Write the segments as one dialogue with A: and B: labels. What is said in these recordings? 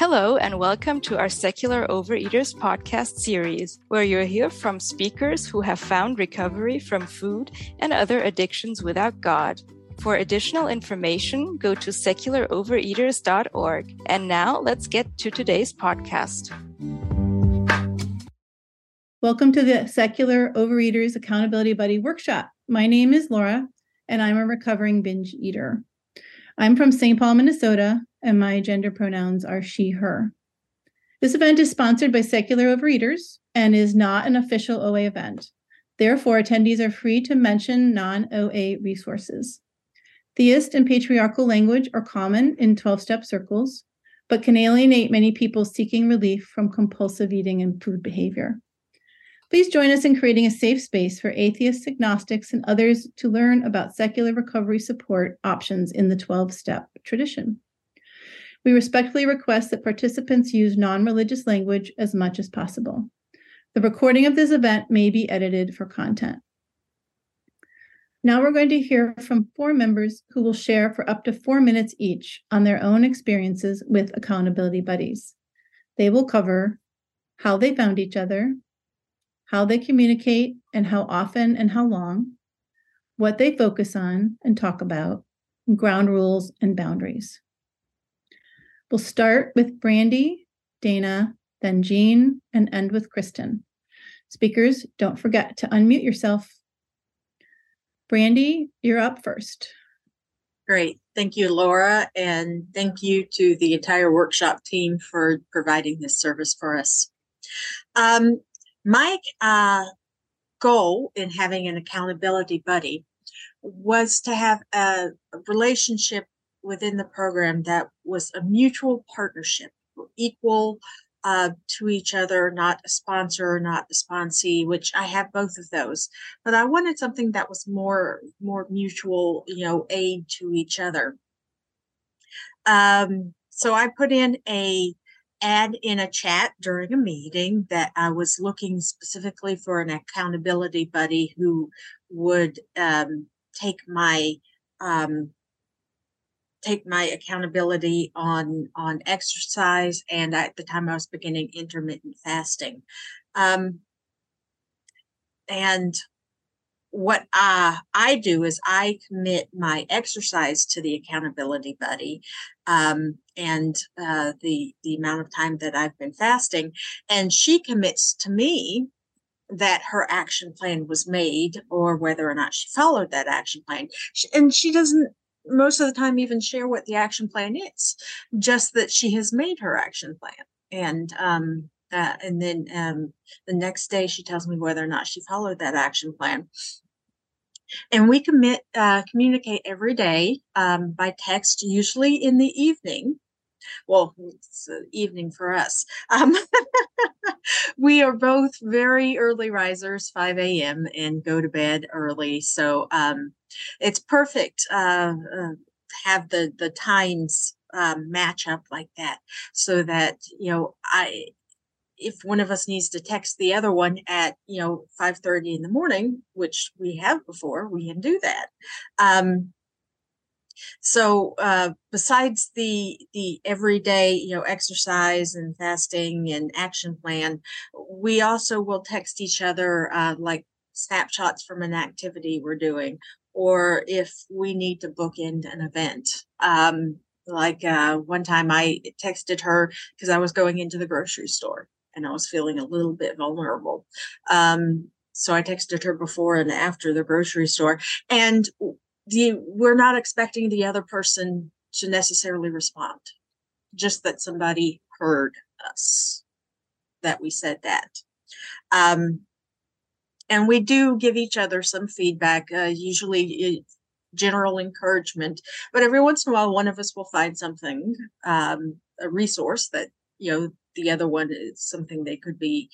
A: Hello, and welcome to our Secular Overeaters podcast series, where you'll hear from speakers who have found recovery from food and other addictions without God. For additional information, go to secularovereaters.org. And now let's get to today's podcast.
B: Welcome to the Secular Overeaters Accountability Buddy Workshop. My name is Laura, and I'm a recovering binge eater. I'm from St. Paul, Minnesota, and my gender pronouns are she, her. This event is sponsored by Secular Overeaters and is not an official OA event. Therefore, attendees are free to mention non OA resources. Theist and patriarchal language are common in 12 step circles, but can alienate many people seeking relief from compulsive eating and food behavior. Please join us in creating a safe space for atheists, agnostics, and others to learn about secular recovery support options in the 12 step tradition. We respectfully request that participants use non religious language as much as possible. The recording of this event may be edited for content. Now we're going to hear from four members who will share for up to four minutes each on their own experiences with accountability buddies. They will cover how they found each other, how they communicate and how often and how long, what they focus on and talk about, ground rules and boundaries. We'll start with Brandi, Dana, then Jean, and end with Kirsten. Speakers, don't forget to unmute yourself. Brandi, you're up first.
C: Great. Thank you, Laura, and thank you to the entire workshop team for providing this service for us. Um, my uh, goal in having an accountability buddy was to have a relationship within the program that was a mutual partnership, equal uh, to each other, not a sponsor, not a sponsee, which I have both of those. But I wanted something that was more more mutual, you know, aid to each other. Um, so I put in a ad in a chat during a meeting that I was looking specifically for an accountability buddy who would um, take my um, take my accountability on on exercise and at the time i was beginning intermittent fasting um, and what uh, I do is I commit my exercise to the accountability buddy um, and uh, the the amount of time that I've been fasting, and she commits to me that her action plan was made or whether or not she followed that action plan. And she doesn't most of the time even share what the action plan is, just that she has made her action plan. And um, uh, and then um, the next day she tells me whether or not she followed that action plan. And we commit uh, communicate every day um, by text, usually in the evening. Well, it's evening for us. Um, we are both very early risers, 5 a.m., and go to bed early. So um, it's perfect. Uh, uh, have the the times um, match up like that, so that you know I if one of us needs to text the other one at you know 5:30 in the morning, which we have before, we can do that. Um, so uh, besides the the everyday you know exercise and fasting and action plan, we also will text each other uh, like snapshots from an activity we're doing, or if we need to book in an event. Um, like uh, one time I texted her because I was going into the grocery store and I was feeling a little bit vulnerable. Um, so I texted her before and after the grocery store, and the, we're not expecting the other person to necessarily respond, just that somebody heard us that we said that. Um, and we do give each other some feedback, uh, usually general encouragement, but every once in a while, one of us will find something, um, a resource that you know the other one is something they could be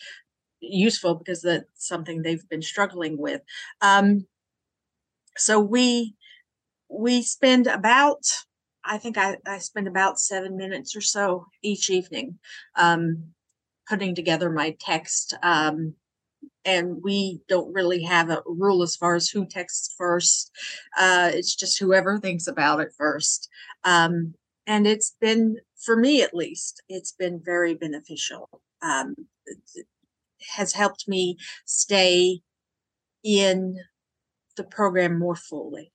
C: useful because that's something they've been struggling with. Um, so we we spend about I think I, I spend about seven minutes or so each evening um, putting together my text. Um, and we don't really have a rule as far as who texts first. Uh, it's just whoever thinks about it first. Um, and it's been for me at least it's been very beneficial um, has helped me stay in the program more fully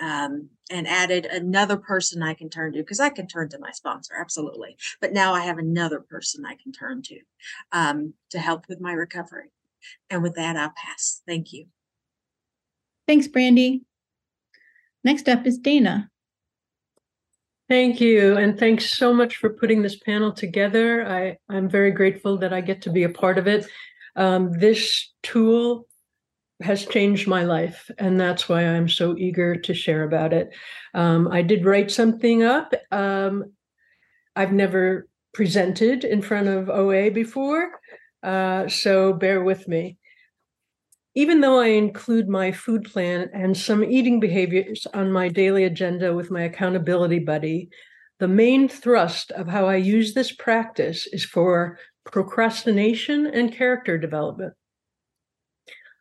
C: um, and added another person I can turn to because I can turn to my sponsor, absolutely. But now I have another person I can turn to um, to help with my recovery. And with that, I'll pass. Thank you.
B: Thanks, Brandi. Next up is Dana.
D: Thank you. And thanks so much for putting this panel together. I, I'm very grateful that I get to be a part of it. Um, this tool has changed my life, and that's why I'm so eager to share about it. Um, I did write something up. Um, I've never presented in front of OA before, uh, so bear with me. Even though I include my food plan and some eating behaviors on my daily agenda with my accountability buddy, the main thrust of how I use this practice is for procrastination and character development.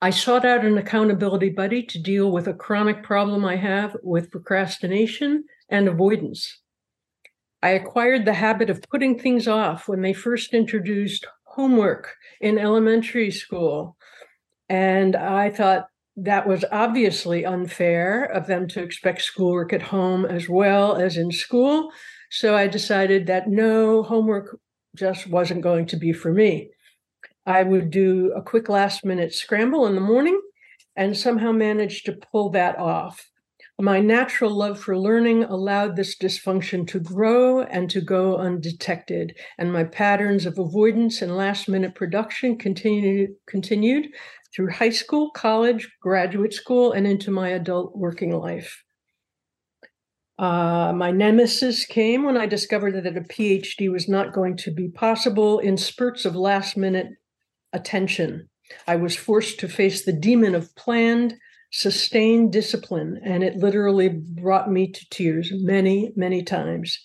D: I sought out an accountability buddy to deal with a chronic problem I have with procrastination and avoidance. I acquired the habit of putting things off when they first introduced homework in elementary school. And I thought that was obviously unfair of them to expect schoolwork at home as well as in school. So I decided that no, homework just wasn't going to be for me. I would do a quick last minute scramble in the morning and somehow manage to pull that off. My natural love for learning allowed this dysfunction to grow and to go undetected, and my patterns of avoidance and last minute production continued, continued through high school, college, graduate school, and into my adult working life. Uh, my nemesis came when I discovered that a PhD was not going to be possible in spurts of last minute attention. I was forced to face the demon of planned, sustained discipline, and it literally brought me to tears many, many times.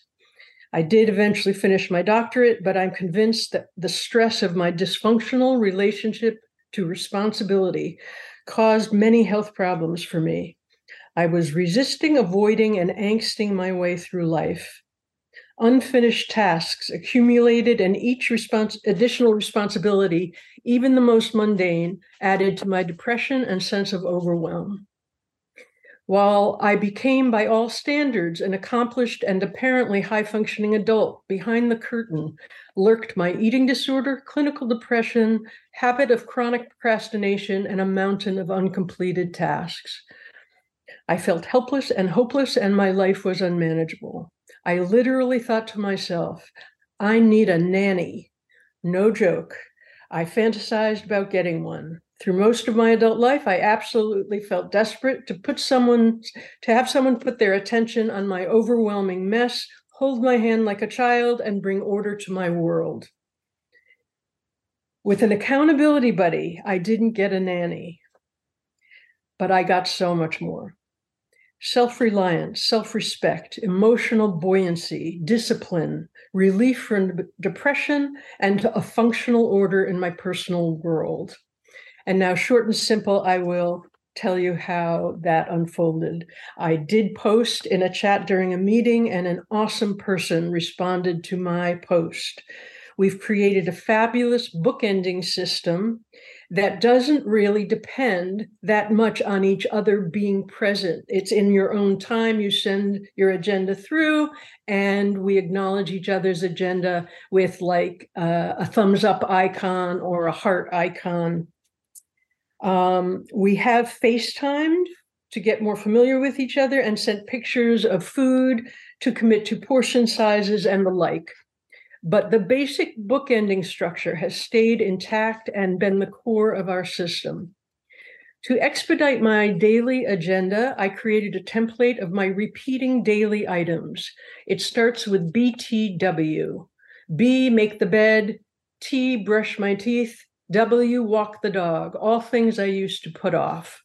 D: I did eventually finish my doctorate, but I'm convinced that the stress of my dysfunctional relationship to responsibility caused many health problems for me. I was resisting, avoiding, and angsting my way through life unfinished tasks accumulated and each respons- additional responsibility even the most mundane added to my depression and sense of overwhelm. While i became by all standards an accomplished and apparently high functioning adult behind the curtain lurked my eating disorder clinical depression habit of chronic procrastination and a mountain of uncompleted tasks. I felt helpless and hopeless and my life was unmanageable I literally thought to myself, I need a nanny. No joke. I fantasized about getting one. Through most of my adult life, I absolutely felt desperate to put someone, to have someone put their attention on my overwhelming mess, hold my hand like a child, and bring order to my world. With an accountability buddy, I didn't get a nanny, but I got so much more self reliance, self respect, emotional buoyancy, discipline, relief from depression, and a functional order in my personal world. And now, short and simple, I will tell you how that unfolded. I did post in a chat during a meeting, and an awesome person responded to my post. We've created a fabulous bookending system that doesn't really depend that much on each other being present. It's in your own time. You send your agenda through, and we acknowledge each other's agenda with like uh, a thumbs up icon or a heart icon. Um, we have FaceTimed to get more familiar with each other and sent pictures of food to commit to portion sizes and the like. But the basic bookending structure has stayed intact and been the core of our system. To expedite my daily agenda, I created a template of my repeating daily items. It starts with BTW B, make the bed, T, brush my teeth, W, walk the dog, all things I used to put off.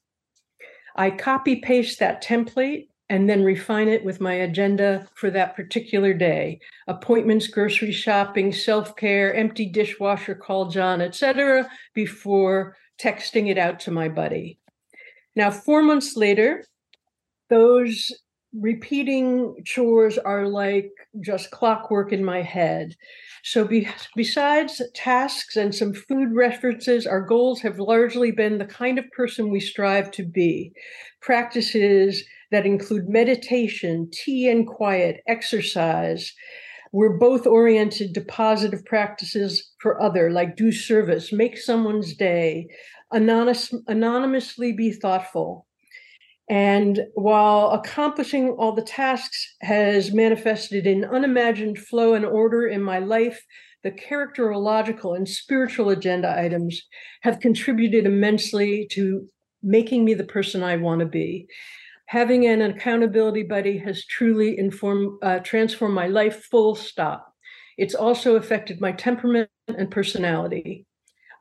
D: I copy paste that template and then refine it with my agenda for that particular day appointments grocery shopping self-care empty dishwasher call john etc before texting it out to my buddy now 4 months later those repeating chores are like just clockwork in my head. So, be, besides tasks and some food references, our goals have largely been the kind of person we strive to be. Practices that include meditation, tea and quiet, exercise. We're both oriented to positive practices for other, like do service, make someone's day, anonymous, anonymously be thoughtful. And while accomplishing all the tasks has manifested in unimagined flow and order in my life, the characterological and spiritual agenda items have contributed immensely to making me the person I want to be. Having an accountability buddy has truly informed, uh, transformed my life, full stop. It's also affected my temperament and personality.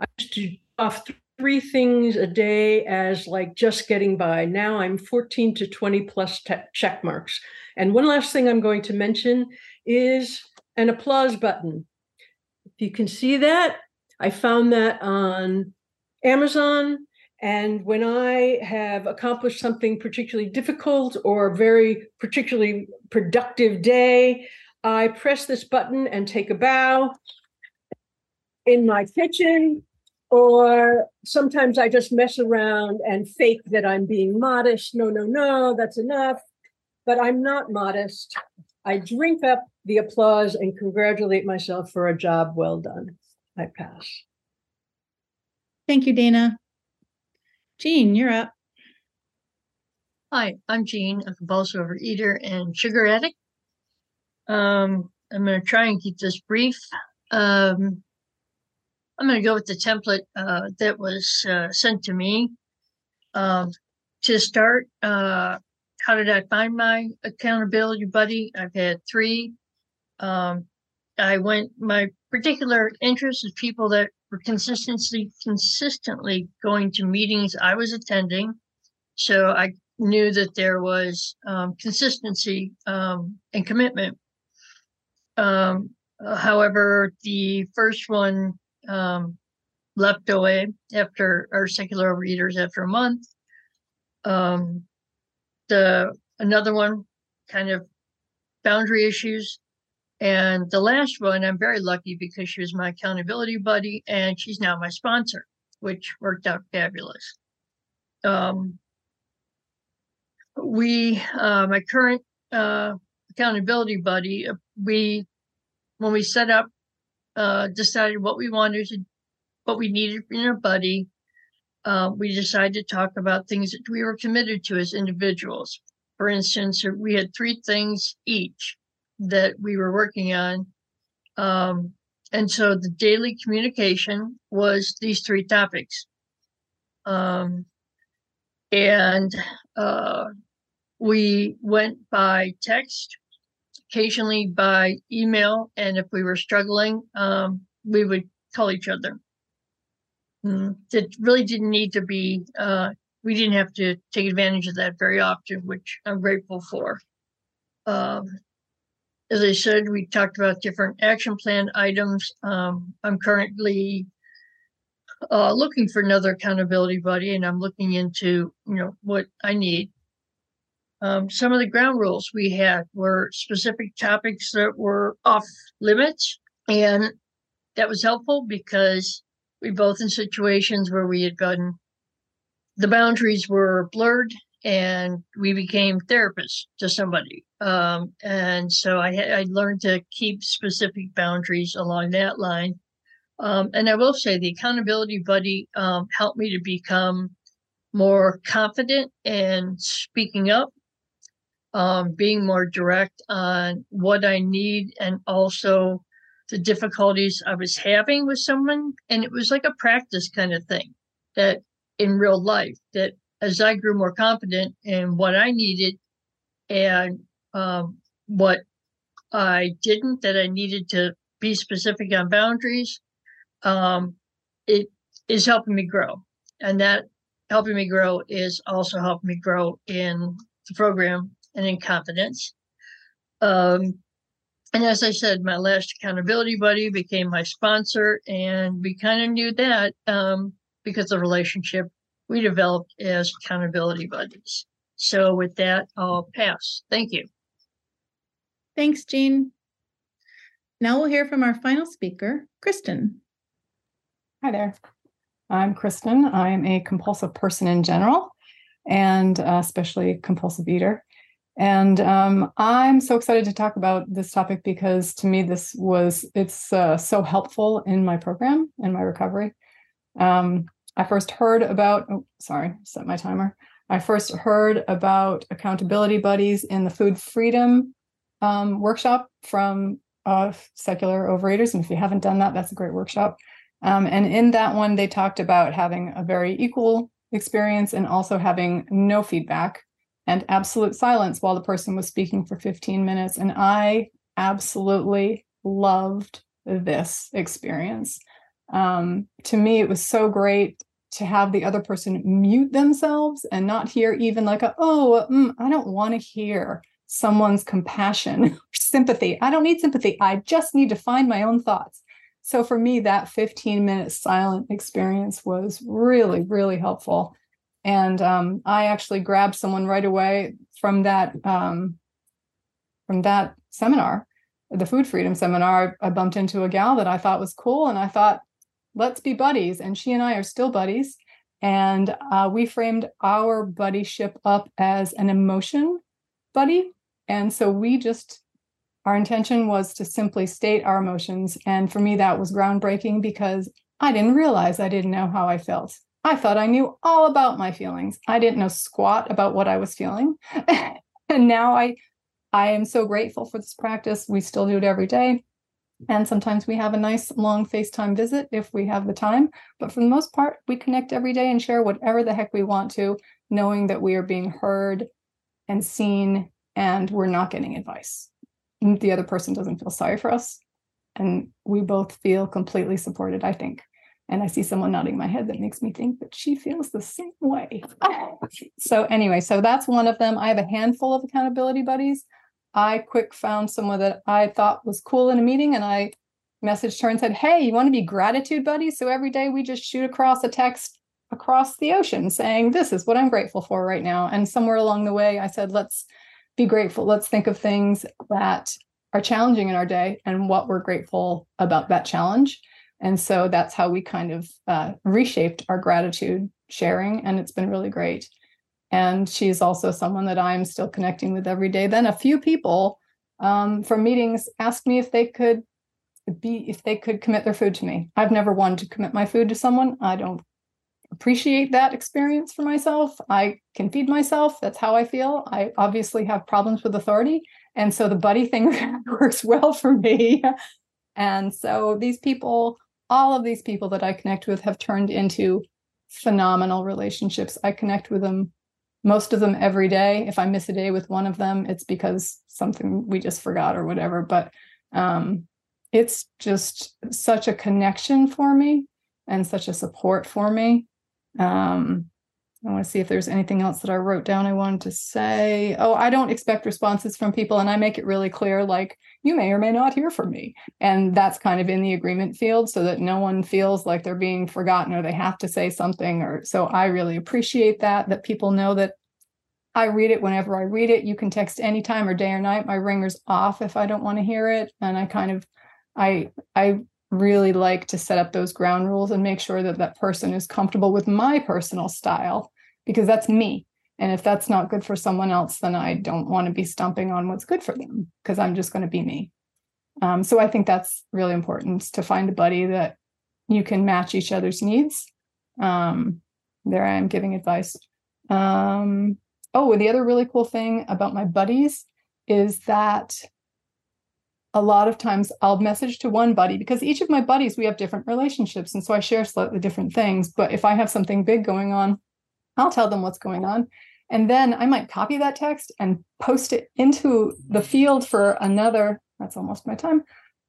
D: I used to off three things a day as like just getting by. Now I'm 14 to 20 plus te- check marks. And one last thing I'm going to mention is an applause button. If you can see that, I found that on Amazon. And when I have accomplished something particularly difficult or very particularly productive day, I press this button and take a bow in my kitchen or sometimes I just mess around and fake that I'm being modest. No, no, no, that's enough. But I'm not modest. I drink up the applause and congratulate myself for a job well done. I pass.
B: Thank you, Dana. Jean, you're up.
E: Hi, I'm Jean, a compulsive overeater and sugar addict. Um, I'm going to try and keep this brief. Um, I'm going to go with the template uh, that was uh, sent to me. Um, to start, uh, how did I find my accountability buddy? I've had three. Um, I went, my particular interest is people that were consistently, consistently going to meetings I was attending. So I knew that there was um, consistency um, and commitment. Um, however, the first one um, left away after our secular readers after a month. Um, the another one kind of boundary issues. And the last one, I'm very lucky because she was my accountability buddy and she's now my sponsor, which worked out fabulous. Um, we, uh, my current uh, accountability buddy, uh, we, when we set up uh, decided what we wanted to, what we needed in our buddy. Uh, we decided to talk about things that we were committed to as individuals. For instance, we had three things each that we were working on. Um, and so the daily communication was these three topics. Um, and uh, we went by text occasionally by email, and if we were struggling, um, we would call each other. Mm, it really didn't need to be. Uh, we didn't have to take advantage of that very often, which I'm grateful for. Um, as I said, we talked about different action plan items. Um, I'm currently uh, looking for another accountability buddy, and I'm looking into you know what I need um, some of the ground rules we had were specific topics that were off limits, and that was helpful because we both in situations where we had gotten the boundaries were blurred and we became therapists to somebody. Um, and so I, I learned to keep specific boundaries along that line. Um, and I will say the accountability buddy um, helped me to become more confident in speaking up um, being more direct on what I need and also the difficulties I was having with someone. And it was like a practice kind of thing that in real life, that as I grew more confident in what I needed and um, what I didn't, that I needed to be specific on boundaries, um, it is helping me grow. And that helping me grow is also helping me grow in the program and in confidence. Um, and as I said, my last accountability buddy became my sponsor, and we kind of knew that um, because the relationship we developed as accountability buddies. So with that, I'll pass. Thank you.
B: Thanks, Jean. Now we'll hear from our final speaker, Kirsten.
F: Hi there. I'm Kirsten. I'm a compulsive person in general, and uh, especially compulsive eater. And um, I'm so excited to talk about this topic because to me, this was it's uh, so helpful in my program and my recovery. Um, I first heard about. Oh, sorry, set my timer. I first heard about accountability buddies in the food freedom um, workshop from uh, secular overeaters. And if you haven't done that, that's a great workshop. Um, and in that one, they talked about having a very equal experience and also having no feedback and absolute silence while the person was speaking for 15 minutes. And I absolutely loved this experience. Um, to me, it was so great to have the other person mute themselves and not hear even like a, oh mm, i don't want to hear someone's compassion or sympathy. I don't need sympathy. I just need to find my own thoughts. So for me that 15 minute silent experience was really really helpful. And um, i actually grabbed someone right away from that um, from that seminar the food freedom seminar. I bumped into a gal that i thought was cool and i thought let's be buddies. And she and I are still buddies. And uh, we framed our buddyship up as an emotion buddy. And so we just, our intention was to simply state our emotions. And for me, that was groundbreaking because I didn't realize I didn't know how I felt. I thought I knew all about my feelings. I didn't know squat about what I was feeling. and now I I am so grateful for this practice. We still do it every day. And sometimes we have a nice long FaceTime visit if we have the time. But for the most part, we connect every day and share whatever the heck we want to, knowing that we are being heard and seen and we're not getting advice. The other person doesn't feel sorry for us. And we both feel completely supported, I think. And I see someone nodding my head that makes me think that she feels the same way. so, anyway, so that's one of them. I have a handful of accountability buddies. I quick found someone that I thought was cool in a meeting and I messaged her and said, Hey, you want to be gratitude buddies? So every day we just shoot across a text across the ocean saying, This is what I'm grateful for right now. And somewhere along the way, I said, Let's be grateful. Let's think of things that are challenging in our day and what we're grateful about that challenge. And so that's how we kind of uh, reshaped our gratitude sharing. And it's been really great and she's also someone that I'm still connecting with every day. Then a few people um, from meetings asked me if they could be if they could commit their food to me. I've never wanted to commit my food to someone. I don't appreciate that experience for myself. I can feed myself. That's how I feel. I obviously have problems with authority, and so the buddy thing works well for me. And so these people, all of these people that I connect with, have turned into phenomenal relationships. I connect with them most of them every day. If I miss a day with one of them, it's because something we just forgot or whatever. But um, it's just such a connection for me and such a support for me. Um, I want to see if there's anything else that I wrote down I wanted to say. Oh, I don't expect responses from people, and I make it really clear like, you may or may not hear from me. And that's kind of in the agreement field so that no one feels like they're being forgotten or they have to say something. Or so I really appreciate that, that people know that I read it whenever I read it. You can text anytime or day or night. My ringer's off if I don't want to hear it. And I kind of, I, I really like to set up those ground rules and make sure that that person is comfortable with my personal style because that's me. And if that's not good for someone else, then I don't want to be stumping on what's good for them because I'm just going to be me. Um, so I think that's really important to find a buddy that you can match each other's needs. Um, there I am giving advice. Um, oh, and the other really cool thing about my buddies is that a lot of times I'll message to one buddy because each of my buddies, we have different relationships. And so I share slightly different things. But if I have something big going on, I'll tell them what's going on. And then I might copy that text and post it into the field for another, that's almost my time,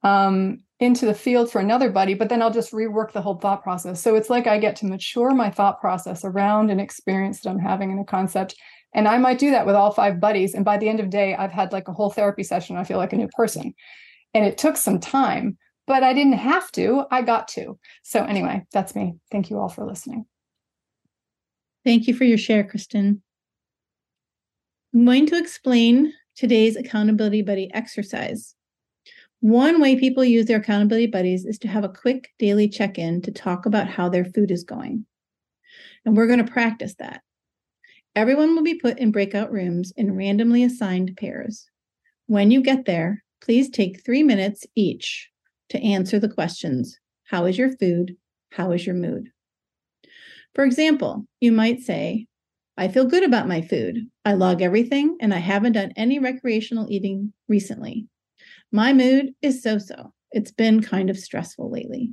F: um, into the field for another buddy, but then I'll just rework the whole thought process. So it's like I get to mature my thought process around an experience that I'm having in a concept. And I might do that with all five buddies. And by the end of the day, I've had like a whole therapy session. I feel like a new person. And it took some time, but I didn't have to. I got to. So, anyway, that's me. Thank you all for listening.
B: Thank you for your share, Kirsten. I'm going to explain today's accountability buddy exercise. One way people use their accountability buddies is to have a quick daily check in to talk about how their food is going. And we're going to practice that. Everyone will be put in breakout rooms in randomly assigned pairs. When you get there, please take three minutes each to answer the questions How is your food? How is your mood? For example, you might say, I feel good about my food. I log everything and I haven't done any recreational eating recently. My mood is so so. It's been kind of stressful lately.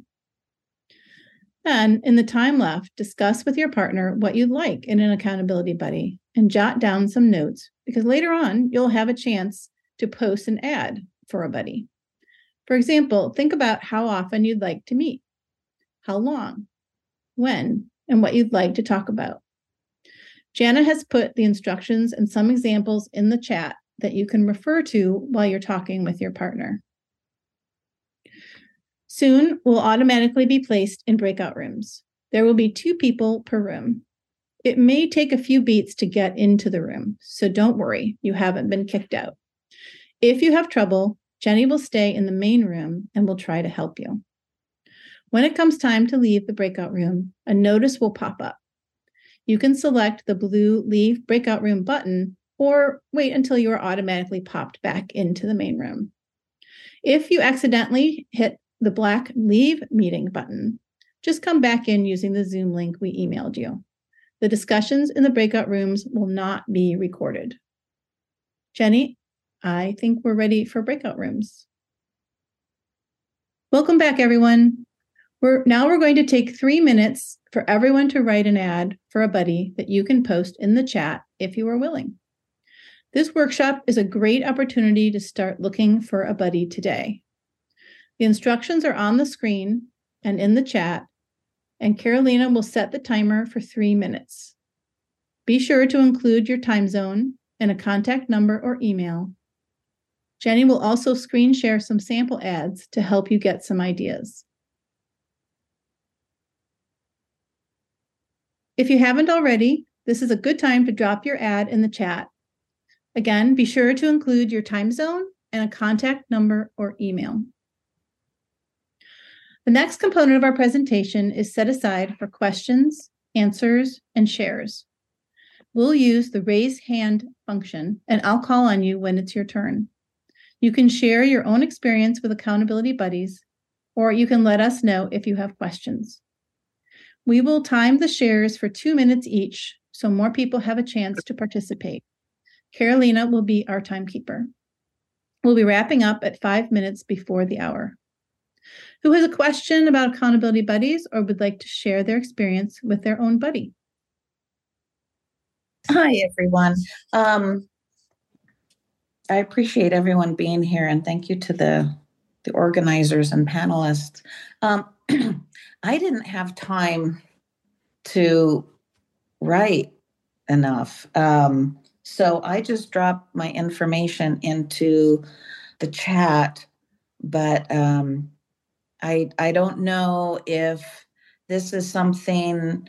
B: Then, in the time left, discuss with your partner what you'd like in an accountability buddy and jot down some notes because later on you'll have a chance to post an ad for a buddy. For example, think about how often you'd like to meet, how long, when, and what you'd like to talk about. Jana has put the instructions and some examples in the chat that you can refer to while you're talking with your partner. Soon, we'll automatically be placed in breakout rooms. There will be two people per room. It may take a few beats to get into the room, so don't worry, you haven't been kicked out. If you have trouble, Jenny will stay in the main room and will try to help you. When it comes time to leave the breakout room, a notice will pop up. You can select the blue Leave Breakout Room button or wait until you are automatically popped back into the main room. If you accidentally hit the black Leave Meeting button, just come back in using the Zoom link we emailed you. The discussions in the breakout rooms will not be recorded. Jenny, I think we're ready for breakout rooms. Welcome back, everyone. We're now we're going to take three minutes for everyone to write an ad for a buddy that you can post in the chat if you are willing. This workshop is a great opportunity to start looking for a buddy today. The instructions are on the screen and in the chat, and Carolina will set the timer for three minutes. Be sure to include your time zone and a contact number or email Jenny will also screen share some sample ads to help you get some ideas. If you haven't already, this is a good time to drop your ad in the chat. Again, be sure to include your time zone and a contact number or email. The next component of our presentation is set aside for questions, answers, and shares. We'll use the raise hand function, and I'll call on you when it's your turn. You can share your own experience with accountability buddies, or you can let us know if you have questions. We will time the shares for two minutes each so more people have a chance to participate. Carolina will be our timekeeper. We'll be wrapping up at five minutes before the hour. Who has a question about accountability buddies or would like to share their experience with their own buddy?
G: Hi, everyone. Um, I appreciate everyone being here and thank you to the the organizers and panelists. Um, I didn't have time to write enough. Um, so I just dropped my information into the chat, but um, I I don't know if this is something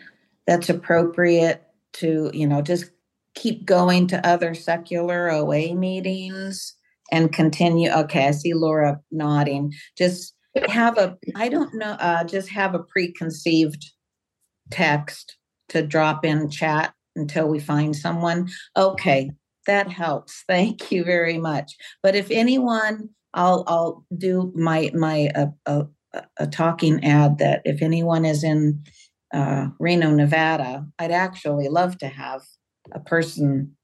G: that's appropriate to you know just keep going to other secular OA meetings and continue. Okay, I see Laura nodding. Just have a, I don't know, uh, just have a preconceived text to drop in chat until we find someone. Okay, that helps. Thank you very much. But if anyone, I'll I'll do my my uh, uh, a talking ad that if anyone is in uh, Reno, Nevada, I'd actually love to have a person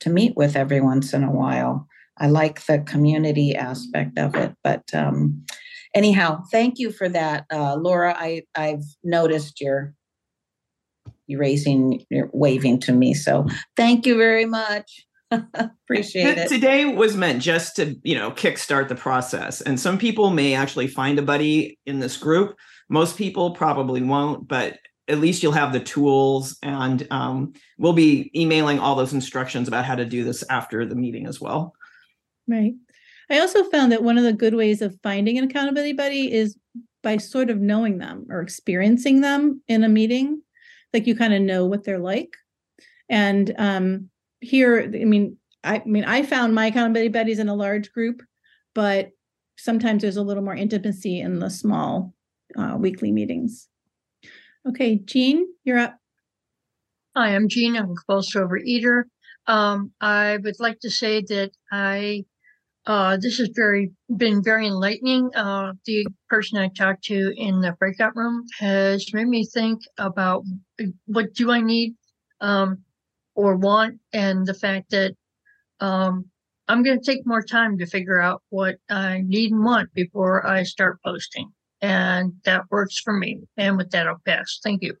G: to meet with every once in a while. I like the community aspect of it. But um, anyhow, thank you for that, uh, Laura. I I've noticed your you raising, you're waving to me. So thank you very much. Appreciate it.
H: Today was meant just to, you know, kickstart the process. And some people may actually find a buddy in this group. Most people probably won't, but at least you'll have the tools and um, we'll be emailing all those instructions about how to do this after the meeting as well
B: right i also found that one of the good ways of finding an accountability buddy is by sort of knowing them or experiencing them in a meeting like you kind of know what they're like and um, here i mean I mean, I found my accountability buddies in a large group, but sometimes there's a little more intimacy in the small uh, weekly meetings. Okay, Jean, you're up.
E: Hi, I'm Jean. I'm a compulsive overeater. Um, I would like to say that I uh, this has very been very enlightening. Uh, the person I talked to in the breakout room has made me think about what do I need um, or want, and the fact that um, I'm going to take more time to figure out what I need and want before I start posting. And that works for me. And with that, I'll pass. Thank you.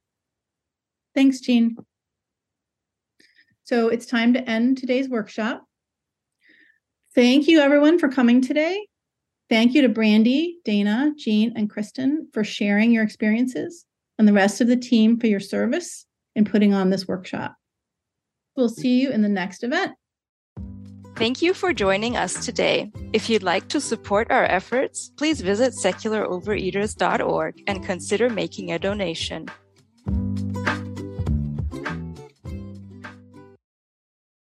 B: Thanks, Jean. So it's time to end today's workshop. Thank you, everyone, for coming today. Thank you to Brandi, Dana, Jean, and Kirsten for sharing your experiences, and the rest of the team for your service in putting on this workshop. We'll see you in the next event.
A: Thank you for joining us today. If you'd like to support our efforts, please visit secularovereaters.org and consider making a donation.